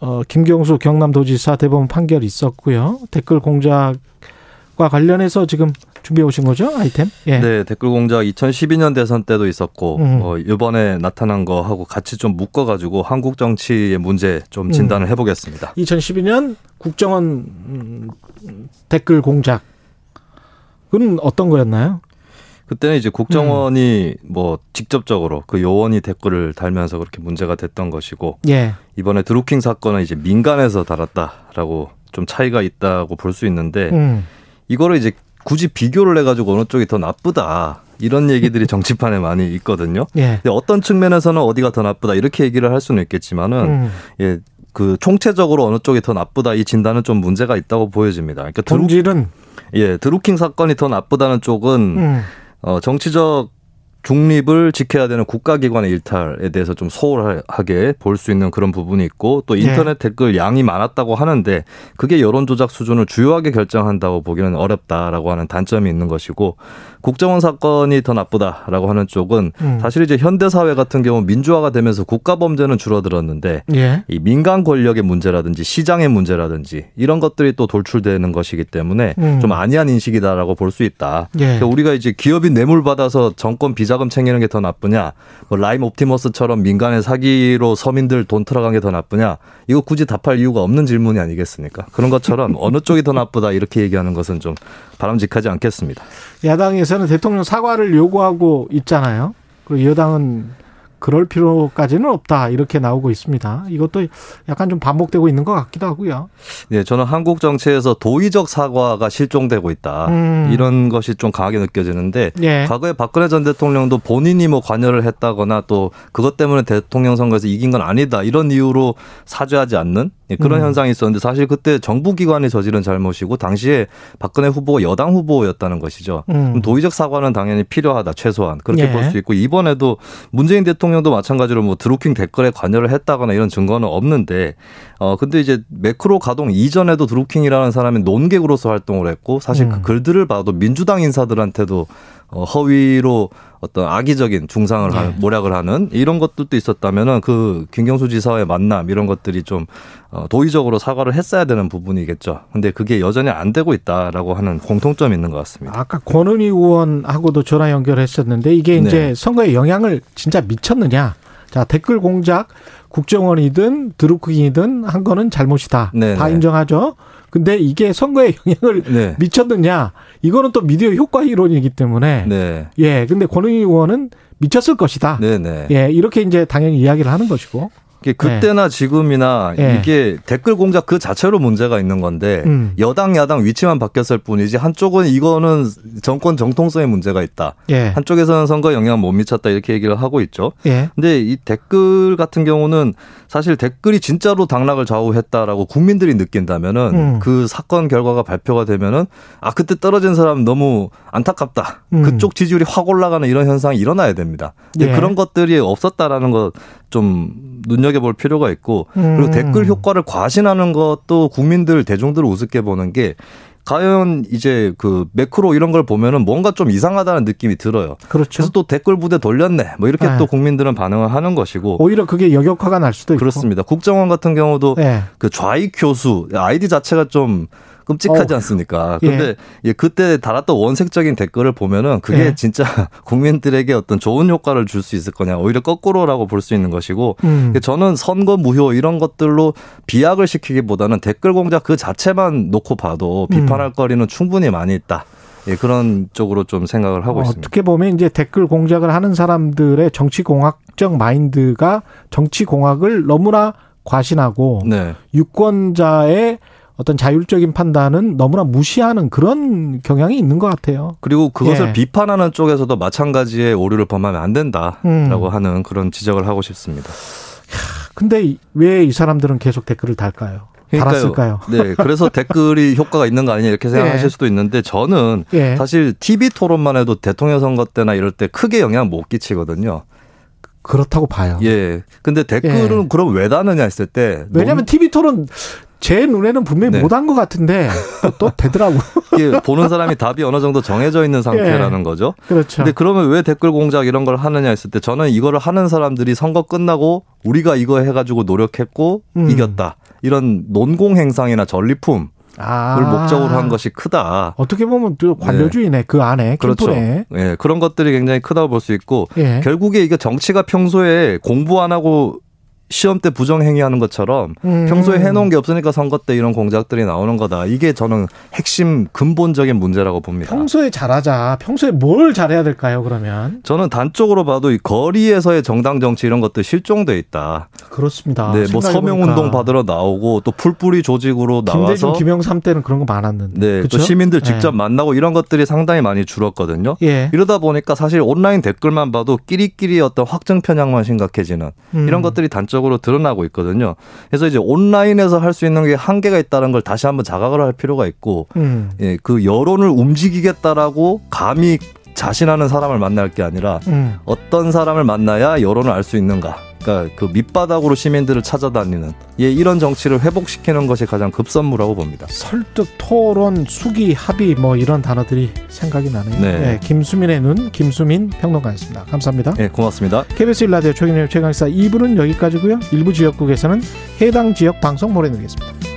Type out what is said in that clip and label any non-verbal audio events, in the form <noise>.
어, 김경수 경남도지사 대법원 판결 있었고요. 댓글 공작과 관련해서 지금 준비해 오신 거죠? 아이템? 예. 네, 댓글 공작 2012년 대선 때도 있었고, 음. 어, 이번에 나타난 거 하고 같이 좀 묶어가지고 한국 정치의 문제 좀 진단을 음. 해보겠습니다. 2012년 국정원 음, 댓글 공작. 그건 어떤 거였나요? 그때는 이제 국정원이 음. 뭐 직접적으로 그 요원이 댓글을 달면서 그렇게 문제가 됐던 것이고 예. 이번에 드루킹 사건은 이제 민간에서 달았다라고 좀 차이가 있다고 볼 수 있는데 음. 이거를 이제 굳이 비교를 해가지고 어느 쪽이 더 나쁘다 이런 얘기들이 <laughs> 정치판에 많이 있거든요. 예. 근데 어떤 측면에서는 어디가 더 나쁘다 이렇게 얘기를 할 수는 있겠지만은 음. 예. 그 총체적으로 어느 쪽이 더 나쁘다 이 진단은 좀 문제가 있다고 보여집니다. 그러니까 본질은 드루, 예 드루킹 사건이 더 나쁘다는 쪽은 음. 어, 정치적 중립을 지켜야 되는 국가기관의 일탈에 대해서 좀 소홀하게 볼 수 있는 그런 부분이 있고 또 네. 인터넷 네. 댓글 양이 많았다고 하는데 그게 여론 조작 수준을 주요하게 결정한다고 보기는 어렵다라고 하는 단점이 있는 것이고 국정원 사건이 더 나쁘다라고 하는 쪽은 음. 사실 이제 현대 사회 같은 경우 민주화가 되면서 국가 범죄는 줄어들었는데 예. 이 민간 권력의 문제라든지 시장의 문제라든지 이런 것들이 또 돌출되는 것이기 때문에 음. 좀 안이한 인식이다라고 볼 수 있다. 예. 그러니까 우리가 이제 기업이 뇌물 받아서 정권 비자 금 챙기는 게 더 나쁘냐, 뭐 라임 옵티머스처럼 민간의 사기로 서민들 돈 틀어간 게 더 나쁘냐, 이거 굳이 답할 이유가 없는 질문이 아니겠습니까? 그런 것처럼 <laughs> 어느 쪽이 더 나쁘다 이렇게 얘기하는 것은 좀 바람직하지 않겠습니다. 야당에서는 대통령 사과를 요구하고 있잖아요. 그리고 여당은 그럴 필요까지는 없다 이렇게 나오고 있습니다. 이것도 약간 좀 반복되고 있는 것 같기도 하고요. 네, 저는 한국 정치에서 도의적 사과가 실종되고 있다 음. 이런 것이 좀 강하게 느껴지는데 예. 과거에 박근혜 전 대통령도 본인이 뭐 관여를 했다거나 또 그것 때문에 대통령 선거에서 이긴 건 아니다 이런 이유로 사죄하지 않는 예, 그런 음. 현상이 있었는데 사실 그때 정부 기관이 저지른 잘못이고 당시에 박근혜 후보가 여당 후보였다는 것이죠. 음. 도의적 사과는 당연히 필요하다 최소한 그렇게 예. 볼수 있고 이번에도 문재인 대통령 도 마찬가지로 뭐 드루킹 댓글에 관여를 했다거나 이런 증거는 없는데 어 근데 이제 매크로 가동 이전에도 드루킹이라는 사람이 논객으로서 활동을 했고 사실 그 음. 그 글들을 봐도 민주당 인사들한테도 어, 허위로 어떤 악의적인 중상을 네. 모략을 하는 이런 것들도 있었다면은 그 김경수 지사와의 만남 이런 것들이 좀 어, 도의적으로 사과를 했어야 되는 부분이겠죠. 근데 그게 여전히 안 되고 있다라고 하는 공통점이 있는 것 같습니다. 아까 권은희 의원하고도 전화 연결했었는데 이게 이제 네. 선거에 영향을 진짜 미쳤느냐? 자 댓글 공작 국정원이든 드루킹이든 한 거는 잘못이다. 네네. 다 네. 인정하죠. 근데 이게 선거에 영향을 네. <laughs> 미쳤느냐? 이거는 또 미디어 효과 이론이기 때문에 네. 예. 근데 권은희 의원은 미쳤을 것이다. 네네. 네. 예. 이렇게 이제 당연히 이야기를 하는 것이고. 그때나 네. 지금이나 네. 이게 댓글 공작 그 자체로 문제가 있는 건데 음. 여당 야당 위치만 바뀌었을 뿐이지 한쪽은 이거는 정권 정통성에 문제가 있다. 예. 한쪽에서는 선거 영향 못 미쳤다 이렇게 얘기를 하고 있죠. 예. 근데 이 댓글 같은 경우는 사실 댓글이 진짜로 당락을 좌우했다라고 국민들이 느낀다면은 음. 그 사건 결과가 발표가 되면은 아 그때 떨어진 사람 너무 안타깝다. 음. 그쪽 지지율이 확 올라가는 이런 현상이 일어나야 됩니다. 근데 예. 그런 것들이 없었다라는 것 좀 눈여겨볼 필요가 있고 그리고 음. 댓글 효과를 과신하는 것도 국민들 대중들을 우습게 보는 게 과연 이제 그 매크로 이런 걸 보면은 뭔가 좀 이상하다는 느낌이 들어요. 그렇죠. 그래서 또 댓글 부대 돌렸네. 뭐 이렇게 네. 또 국민들은 반응을 하는 것이고 오히려 그게 역효과가 날 수도 있고 그렇습니다. 국정원 같은 경우도 네. 그 좌익 교수 아이디 자체가 좀 끔찍하지 어. 않습니까? 근데 예. 그때 달았던 원색적인 댓글을 보면은 그게 예. 진짜 <laughs> 국민들에게 어떤 좋은 효과를 줄 수 있을 거냐 오히려 거꾸로라고 볼 수 있는 것이고 음. 저는 선거 무효 이런 것들로 비약을 시키기보다는 댓글 공작 그 자체만 놓고 봐도 음. 비판할 음. 거리는 충분히 많이 있다. 예, 그런 쪽으로 좀 생각을 하고 어, 있습니다. 어떻게 보면 이제 댓글 공작을 하는 사람들의 정치 공학적 마인드가 정치 공학을 너무나 과신하고 네. 유권자의 어떤 자율적인 판단은 너무나 무시하는 그런 경향이 있는 것 같아요. 그리고 그것을 예. 비판하는 쪽에서도 마찬가지의 오류를 범하면 안 된다라고 음. 하는 그런 지적을 하고 싶습니다. 근데 왜 이 사람들은 계속 댓글을 달까요? 달았을까요? 네, 그래서 <laughs> 댓글이 효과가 있는 거 아니냐 이렇게 생각하실 예. 수도 있는데 저는 예. 사실 TV 토론만 해도 대통령 선거 때나 이럴 때 크게 영향 못 끼치거든요. 그렇다고 봐요. 예. 근데 댓글은 예. 그럼 왜 다느냐 했을 때 왜냐하면 TV 토론 제 눈에는 분명히 네. 못한 것 같은데 또 되더라고. <laughs> 이게 보는 사람이 답이 어느 정도 정해져 있는 상태라는 예. 거죠. 그렇죠. 근데 그러면 왜 댓글 공작 이런 걸 하느냐 했을 때 저는 이거를 하는 사람들이 선거 끝나고 우리가 이거 해가지고 노력했고 음. 이겼다 이런 논공 행상이나 전리품 아. 목적으로 한 것이 크다. 어떻게 보면 또 관료주의네 네. 그 안에 그렇죠. 예 네, 그런 것들이 굉장히 크다고 볼 수 있고 예. 결국에 이게 정치가 평소에 공부 안 하고 시험 때 부정행위하는 것처럼 음. 평소에 해놓은 게 없으니까 선거 때 이런 공작들이 나오는 거다. 이게 저는 핵심 근본적인 문제라고 봅니다. 평소에 잘하자. 평소에 뭘 잘해야 될까요? 그러면 저는 단적으로 봐도 이 거리에서의 정당 정치 이런 것들 실종돼 있다. 그렇습니다. 네, 뭐 서명 운동 받으러 나오고 또 풀뿌리 조직으로 나와서 김영삼 때는 그런 거 많았는데. 네, 그쵸? 또 시민들 직접 네. 만나고 이런 것들이 상당히 많이 줄었거든요. 예. 이러다 보니까 사실 온라인 댓글만 봐도 끼리끼리 어떤 확증 편향만 심각해지는 음. 이런 것들이 단적 적으로 드러나고 있거든요. 그래서 이제 온라인에서 할 수 있는 게 한계가 있다는 걸 다시 한번 자각을 할 필요가 있고, 음. 예, 그 여론을 움직이겠다라고 감히 자신하는 사람을 만날 게 아니라 음. 어떤 사람을 만나야 여론을 알 수 있는가. 그러니까 그 밑바닥으로 시민들을 찾아다니는 예, 이런 정치를 회복시키는 것이 가장 급선무라고 봅니다. 설득, 토론, 수기, 합의 뭐 이런 단어들이 생각이 나네요. 네. 네 김수민의 눈 김수민 평론가였습니다. 감사합니다. 네, 고맙습니다. KBS 일라디오 최경영 최강사 2부는 여기까지고요. 일부 지역국에서는 해당 지역 방송 보내드리겠습니다.